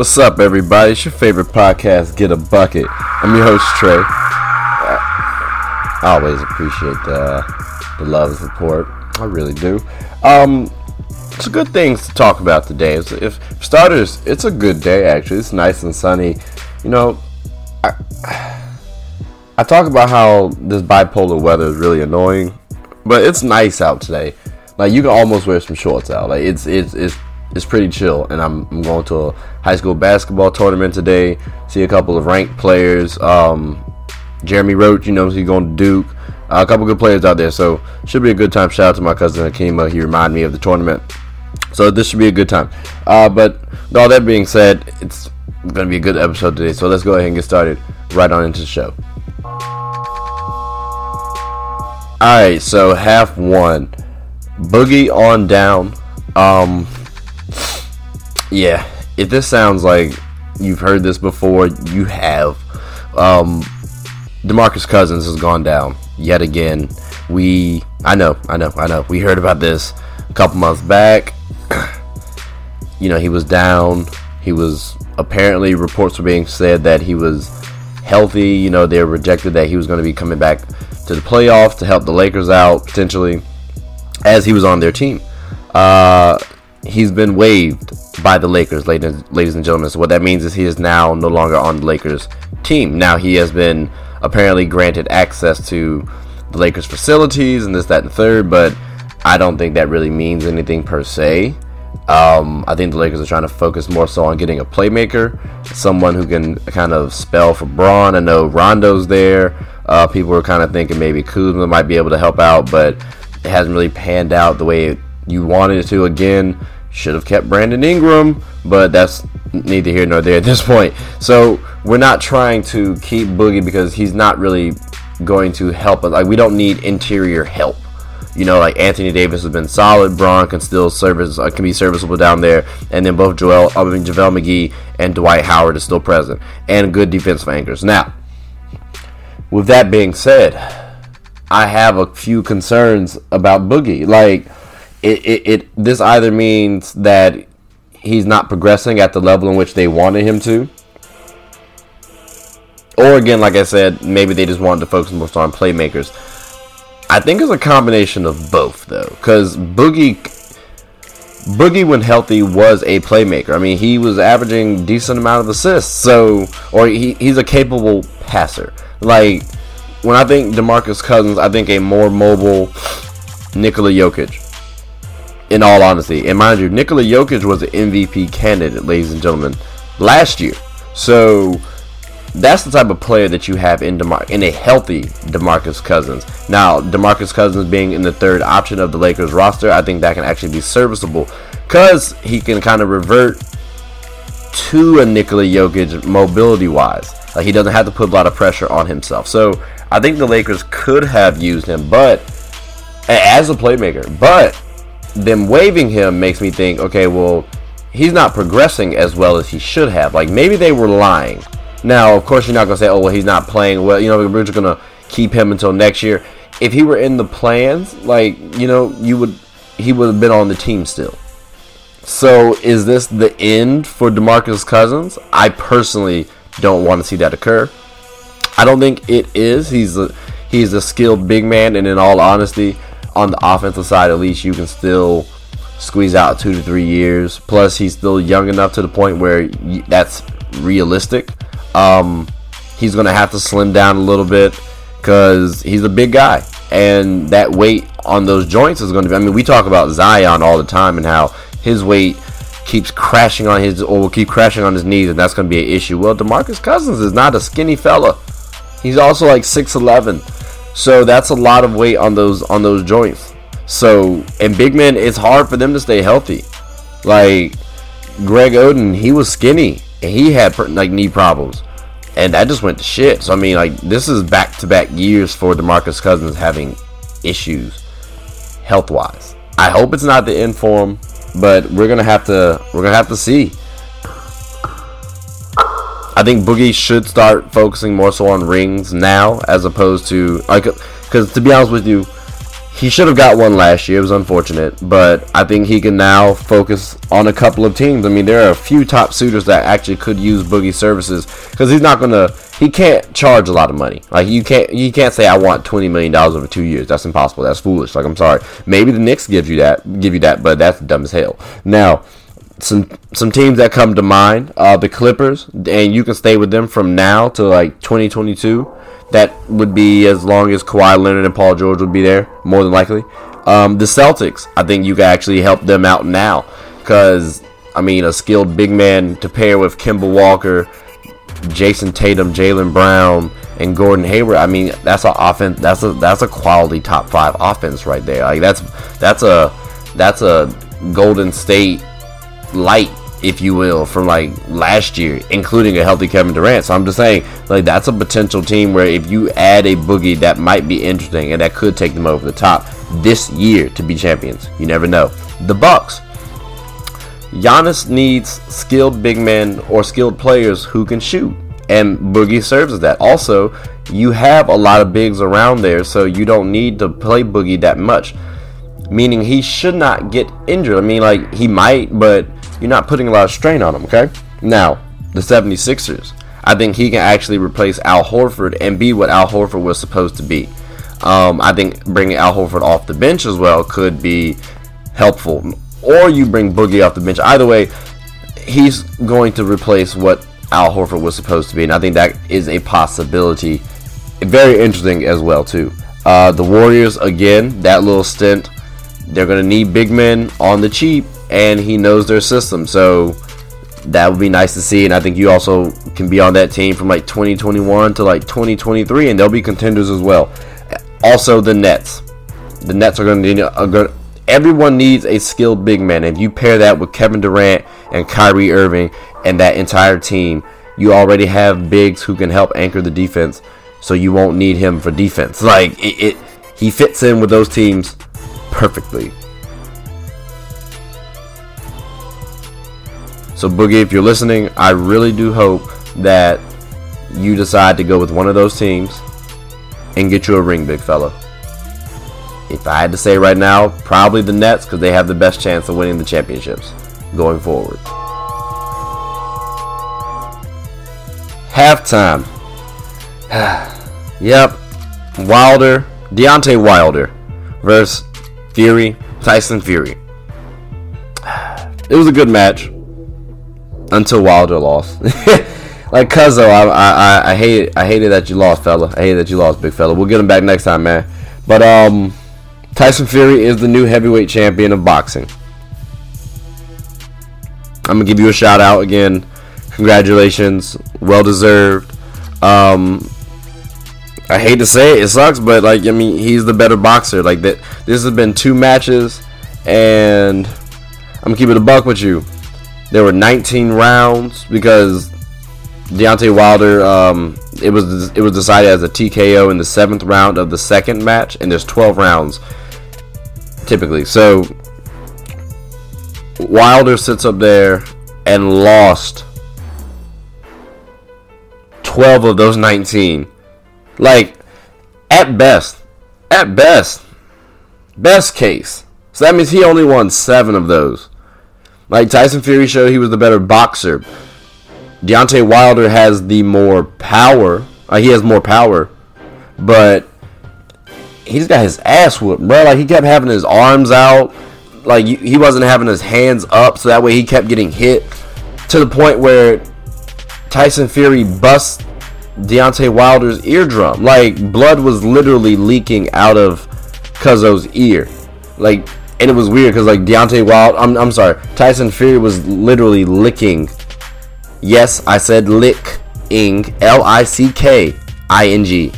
What's up, everybody? It's your favorite podcast, Get a Bucket. I'm your host, Trey. I always appreciate the, the love and support. I really do. Um, it's a good things to talk about today. If, if starters, it's a good day actually. It's nice and sunny. You know, I, I talk about how this bipolar weather is really annoying, but it's nice out today. Like you can almost wear some shorts out. Like it's it's it's it's pretty chill. And I'm, I'm going to a high school basketball tournament today. See a couple of ranked players. Um, Jeremy Roach, you know, he's going to Duke. Uh, a couple good players out there, so should be a good time. Shout out to my cousin Akima. He reminded me of the tournament, so this should be a good time. Uh, but all that being said, it's going to be a good episode today. So let's go ahead and get started right on into the show. All right, so half one, boogie on down. Um, yeah, if this sounds like you've heard this before, you have. Um, Demarcus Cousins has gone down yet again. We, I know, I know, I know. We heard about this a couple months back. you know, he was down. He was apparently reports were being said that he was healthy. You know, they rejected that he was going to be coming back to the playoffs to help the Lakers out potentially as he was on their team. Uh, he's been waived by the Lakers, ladies, ladies and gentlemen. So what that means is he is now no longer on the Lakers team. Now he has been apparently granted access to the Lakers facilities and this, that, and third, but I don't think that really means anything per se. Um, I think the Lakers are trying to focus more so on getting a playmaker, someone who can kind of spell for Bron. I know Rondo's there. Uh, people were kind of thinking maybe Kuzma might be able to help out, but it hasn't really panned out the way you wanted it to. Again, should have kept Brandon Ingram, but that's neither here nor there at this point. So we're not trying to keep Boogie because he's not really going to help us. Like we don't need interior help. You know, like Anthony Davis has been solid. Bron can still service, uh, can be serviceable down there, and then both Joel, I mean JaVale McGee and Dwight Howard is still present, and good defensive anchors. Now, with that being said, I have a few concerns about Boogie. Like it, it, it this either means that he's not progressing at the level in which they wanted him to. Or again, like I said, maybe they just wanted to focus most on playmakers. I think it's a combination of both, though, because Boogie, Boogie, when healthy, was a playmaker. I mean, he was averaging decent amount of assists, so or he, he's a capable passer. Like when I think Demarcus Cousins, I think a more mobile Nikola Jokic in all honesty. And mind you, Nikola Jokic was an MVP candidate, ladies and gentlemen, last year. So that's the type of player that you have in Demar- in a healthy Demarcus Cousins. Now, Demarcus Cousins being in the third option of the Lakers roster, I think that can actually be serviceable because he can kind of revert to a Nikola Jokic mobility wise. Like he doesn't have to put a lot of pressure on himself. So I think the Lakers could have used him, but as a playmaker. But them waiving him makes me think, okay, well, he's not progressing as well as he should have. Like maybe they were lying. Now, of course, you're not gonna say, oh, well, he's not playing well. You know, we're just gonna keep him until next year. If he were in the plans, like you know, you would he would have been on the team still. So, is this the end for DeMarcus Cousins? I personally don't want to see that occur. I don't think it is. He's a he's a skilled big man, and in all honesty, on the offensive side, at least you can still squeeze out two to three years. Plus, he's still young enough to the point where that's realistic. Um, he's going to have to slim down a little bit because he's a big guy, and that weight on those joints is going to be. I mean, we talk about Zion all the time and how his weight keeps crashing on his or will keep crashing on his knees, and that's going to be an issue. Well, Demarcus Cousins is not a skinny fella. He's also like 6'11. So that's a lot of weight on those on those joints. So and big men, it's hard for them to stay healthy. Like Greg Oden, he was skinny and he had like knee problems, and that just went to shit. So I mean, like this is back to back years for Demarcus Cousins having issues health wise. I hope it's not the end but we're gonna have to we're gonna have to see. I think Boogie should start focusing more so on rings now as opposed to like because to be honest with you, he should have got one last year. It was unfortunate, but I think he can now focus on a couple of teams. I mean, there are a few top suitors that actually could use Boogie services because he's not gonna. He can't charge a lot of money. Like you can't. You can't say I want twenty million dollars over two years. That's impossible. That's foolish. Like I'm sorry. Maybe the Knicks gives you that. Give you that, but that's dumb as hell. Now some some teams that come to mind uh, the Clippers, and you can stay with them from now to like 2022. That would be as long as Kawhi Leonard and Paul George would be there, more than likely. Um, the Celtics, I think you can actually help them out now, because I mean, a skilled big man to pair with Kemba Walker, Jayson Tatum, Jaylen Brown, and Gordon Hayward. I mean, that's an offense. That's a that's a quality top five offense right there. Like that's that's a that's a Golden State light, if you will, from like last year, including a healthy Kevin Durant. So I'm just saying, like that's a potential team where if you add a boogie, that might be interesting and that could take them over the top this year to be champions. You never know. The Bucks. Giannis needs skilled big men or skilled players who can shoot, and Boogie serves as that. Also, you have a lot of bigs around there, so you don't need to play Boogie that much. Meaning he should not get injured. I mean, like he might, but you're not putting a lot of strain on him, okay? Now, the 76ers. I think he can actually replace Al Horford and be what Al Horford was supposed to be. Um, I think bringing Al Horford off the bench as well could be helpful. Or you bring Boogie off the bench. Either way, he's going to replace what Al Horford was supposed to be, and I think that is a possibility. Very interesting as well too. Uh, the Warriors again, that little stint, they're going to need big men on the cheap and he knows their system. So that would be nice to see. And I think you also can be on that team from like 2021 to like 2023, and they'll be contenders as well. Also, the Nets. The Nets are going to need. A everyone needs a skilled big man. If you pair that with Kevin Durant and Kyrie Irving and that entire team, you already have bigs who can help anchor the defense. So you won't need him for defense. Like it, it he fits in with those teams perfectly. So, Boogie, if you're listening, I really do hope that you decide to go with one of those teams and get you a ring, big fella. If I had to say right now, probably the Nets because they have the best chance of winning the championships going forward. Halftime. yep. Wilder, Deontay Wilder versus Fury, Tyson Fury. It was a good match until Wilder lost. like Cuzzo, I, I I hate I hated that you lost, fella. I hate that you lost, big fella. We'll get him back next time, man. But um, Tyson Fury is the new heavyweight champion of boxing. I'm gonna give you a shout out again. Congratulations, well deserved. Um, I hate to say it, it sucks, but like I mean, he's the better boxer. Like that, this has been two matches, and I'm gonna keep it a buck with you. There were 19 rounds because Deontay Wilder. Um, it was it was decided as a TKO in the seventh round of the second match, and there's 12 rounds typically. So Wilder sits up there and lost 12 of those 19. Like at best, at best, best case. So that means he only won seven of those. Like Tyson Fury showed he was the better boxer. Deontay Wilder has the more power. Uh, he has more power, but he's got his ass whooped, bro. Like he kept having his arms out, like he wasn't having his hands up, so that way he kept getting hit to the point where Tyson Fury busts Deontay Wilder's eardrum. Like blood was literally leaking out of Cuzzo's ear. Like and it was weird because like Deontay Wild, I'm I'm sorry, Tyson Fury was literally licking. Yes, I said licking, L I C K I N G,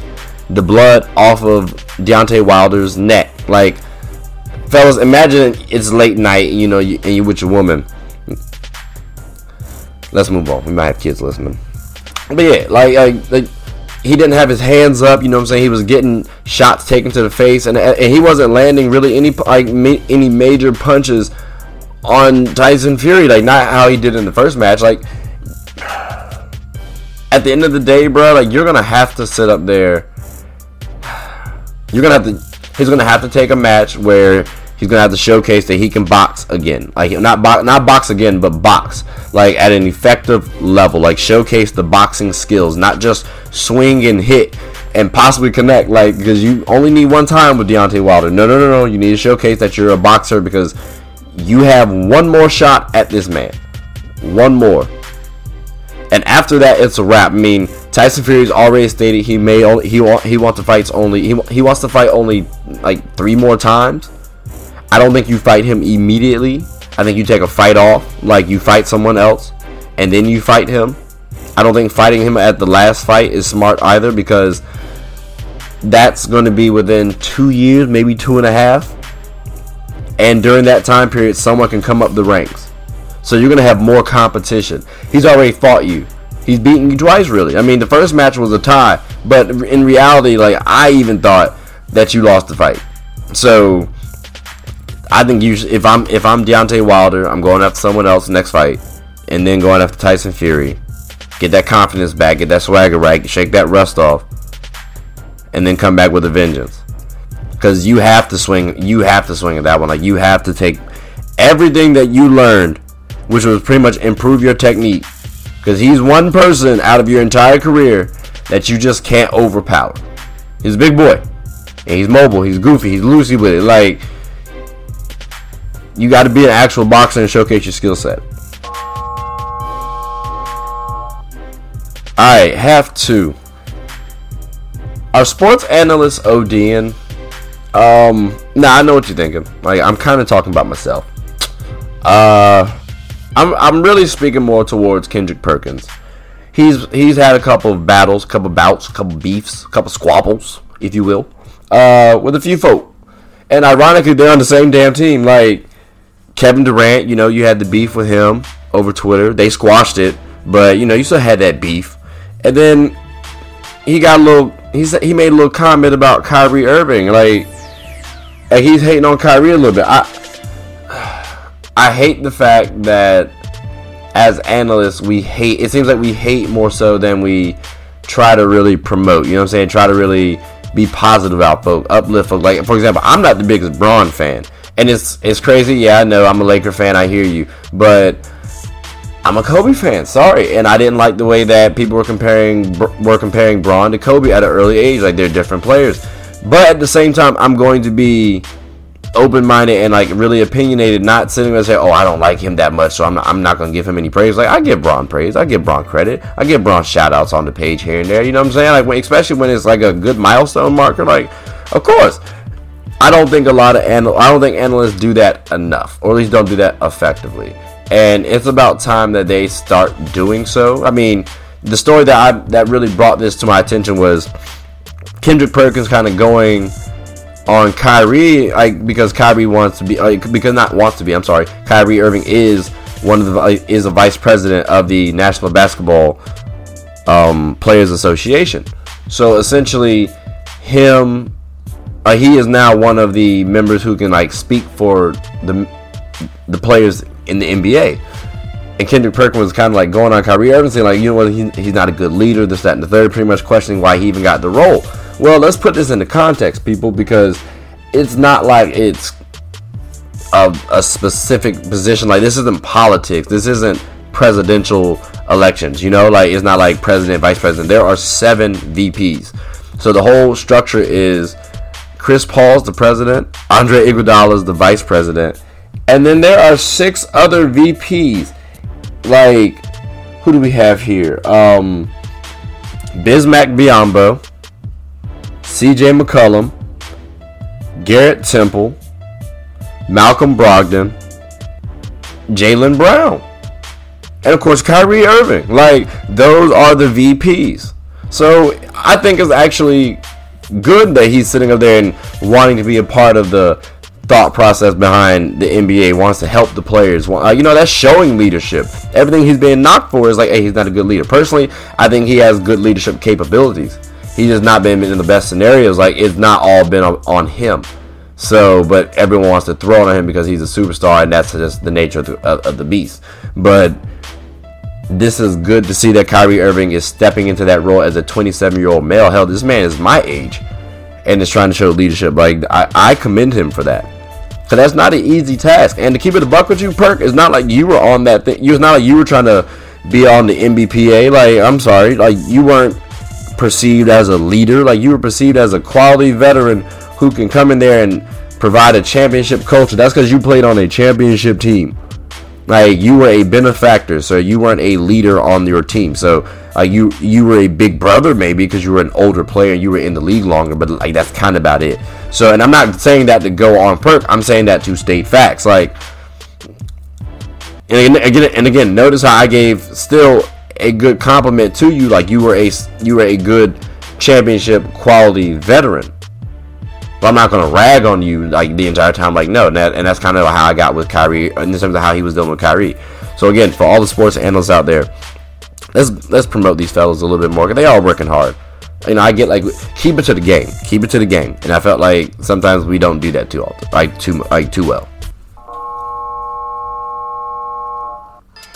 the blood off of Deontay Wilder's neck. Like, fellas, imagine it's late night, you know, you, and you with your woman. Let's move on. We might have kids listening, but yeah, like, like, like he didn't have his hands up. You know what I'm saying? He was getting shots taken to the face, and, and he wasn't landing really any like any major punches on Tyson Fury. Like not how he did in the first match. Like at the end of the day, bro, like you're gonna have to sit up there. You're gonna have to. he's gonna have to take a match where he's gonna have to showcase that he can box again. Like not box, not box again, but box like at an effective level. Like showcase the boxing skills, not just swing and hit and possibly connect. Like because you only need one time with Deontay Wilder. No, no, no, no. You need to showcase that you're a boxer because you have one more shot at this man. One more. And after that, it's a wrap. I mean, Tyson Fury's already stated he may only, he want he wants to fight only he, he wants to fight only like three more times. I don't think you fight him immediately. I think you take a fight off, like you fight someone else, and then you fight him. I don't think fighting him at the last fight is smart either because that's going to be within two years, maybe two and a half. And during that time period, someone can come up the ranks. So you're going to have more competition. He's already fought you. He's beaten you twice, really. I mean, the first match was a tie, but in reality, like I even thought that you lost the fight. So I think you, if I'm if I'm Deontay Wilder, I'm going after someone else next fight, and then going after Tyson Fury. Get that confidence back, get that swagger right, shake that rust off, and then come back with a vengeance. Because you have to swing, you have to swing at that one. Like you have to take everything that you learned which was pretty much improve your technique. Because he's one person out of your entire career that you just can't overpower. He's a big boy. And he's mobile, he's goofy, he's loosey with it. Like, you got to be an actual boxer and showcase your skill set. Alright, half two. Our sports analyst ODN. Um, nah, I know what you're thinking. Like, I'm kind of talking about myself. Uh, I'm I'm really speaking more towards Kendrick Perkins. He's he's had a couple of battles, couple bouts, couple beefs, couple squabbles, if you will, uh, with a few folk. And ironically, they're on the same damn team. Like Kevin Durant, you know, you had the beef with him over Twitter. They squashed it, but you know, you still had that beef. And then he got a little. He said he made a little comment about Kyrie Irving, like, like he's hating on Kyrie a little bit. I I hate the fact that as analysts we hate it seems like we hate more so than we try to really promote. You know what I'm saying? Try to really be positive about folk, uplift. Like for example, I'm not the biggest Bron fan. And it's it's crazy, yeah, I know I'm a Laker fan, I hear you. But I'm a Kobe fan, sorry, and I didn't like the way that people were comparing were comparing Bron to Kobe at an early age. Like they're different players, but at the same time, I'm going to be open minded and like really opinionated, not sitting there and say, "Oh, I don't like him that much, so I'm not, I'm not gonna give him any praise." Like I give Bron praise, I give Bron credit, I give Bron shout outs on the page here and there. You know what I'm saying? Like when, especially when it's like a good milestone marker. Like, of course, I don't think a lot of anal- I don't think analysts do that enough, or at least don't do that effectively. And it's about time that they start doing so. I mean, the story that I that really brought this to my attention was Kendrick Perkins kind of going on Kyrie, like because Kyrie wants to be, like, because not wants to be. I'm sorry, Kyrie Irving is one of the is a vice president of the National Basketball um, Players Association. So essentially, him, uh, he is now one of the members who can like speak for the the players in the NBA. And Kendrick Perkins was kind of like going on Kyrie Irving, saying like, you know what, he, he's not a good leader, this, that, and the third, pretty much questioning why he even got the role. Well, let's put this into context, people, because it's not like it's a, a specific position. Like this isn't politics. This isn't presidential elections. You know, like it's not like president, vice president. There are seven VPs. So the whole structure is Chris Paul's the president, Andre Iguodala is the vice president, and then there are six other VPs. Like who do we have here? Um, Bismack Biyombo, CJ McCollum, Garrett Temple, Malcolm Brogdon, Jaylen Brown, and of course Kyrie Irving. Like those are the VPs. So I think it's actually good that he's sitting up there and wanting to be a part of the thought process behind the NBA. Wants to help the players. Uh, you know that's showing leadership. Everything he's being knocked for is like, hey, he's not a good leader. Personally, I think he has good leadership capabilities he's just not been in the best scenarios. Like it's not all been on him. So, but everyone wants to throw it on him because he's a superstar, and that's just the nature of the, of, of the beast. But this is good to see that Kyrie Irving is stepping into that role as a 27 year old male. Hell, this man is my age, and is trying to show leadership. Like I, I commend him for that. Cause that's not an easy task. And to keep it a buck with you, Perk, it's not like you were on that thing. It's not like you were trying to be on the NBPA. Like I'm sorry, like you weren't perceived as a leader. Like you were perceived as a quality veteran who can come in there and provide a championship culture. That's because you played on a championship team. Like you were a benefactor, so you weren't a leader on your team. So uh, you you were a big brother maybe because you were an older player, and you were in the league longer, but like that's kind of about it. So, and I'm not saying that to go on perk. I'm saying that to state facts. Like, and again, and again, notice how I gave still a good compliment to you. Like you were a you were a good championship quality veteran. But I'm not gonna rag on you like the entire time. Like no, and, that, and that's kind of how I got with Kyrie in terms of how he was dealing with Kyrie. So again, for all the sports analysts out there, let's let's promote these fellas a little bit more because they are working hard. You know, I get like keep it to the game, keep it to the game, and I felt like sometimes we don't do that too often, like too like too well.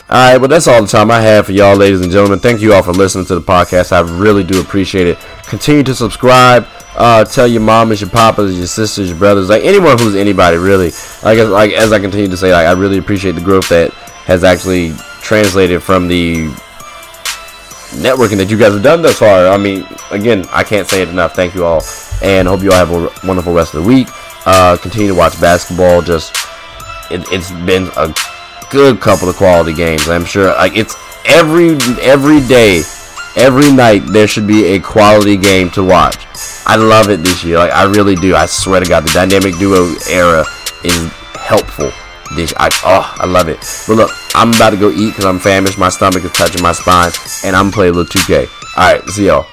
Alright, well, that's all the time I have for y'all, ladies and gentlemen. Thank you all for listening to the podcast. I really do appreciate it. Continue to subscribe. Uh, tell your mamas, your papas, your sisters, your brothers, like anyone who's anybody, really. Like as, like as I continue to say, like I really appreciate the growth that has actually translated from the networking that you guys have done thus far. I mean, again, I can't say it enough. Thank you all, and hope you all have a wonderful rest of the week. Uh, continue to watch basketball. Just it, it's been a good couple of quality games. I'm sure like it's every every day, every night there should be a quality game to watch. I love it this year. Like I really do. I swear to God, the dynamic duo era is helpful. This I oh I love it. But look, I'm about to go eat because I'm famished. My stomach is touching my spine, and I'm playing a little 2K. All right, see y'all.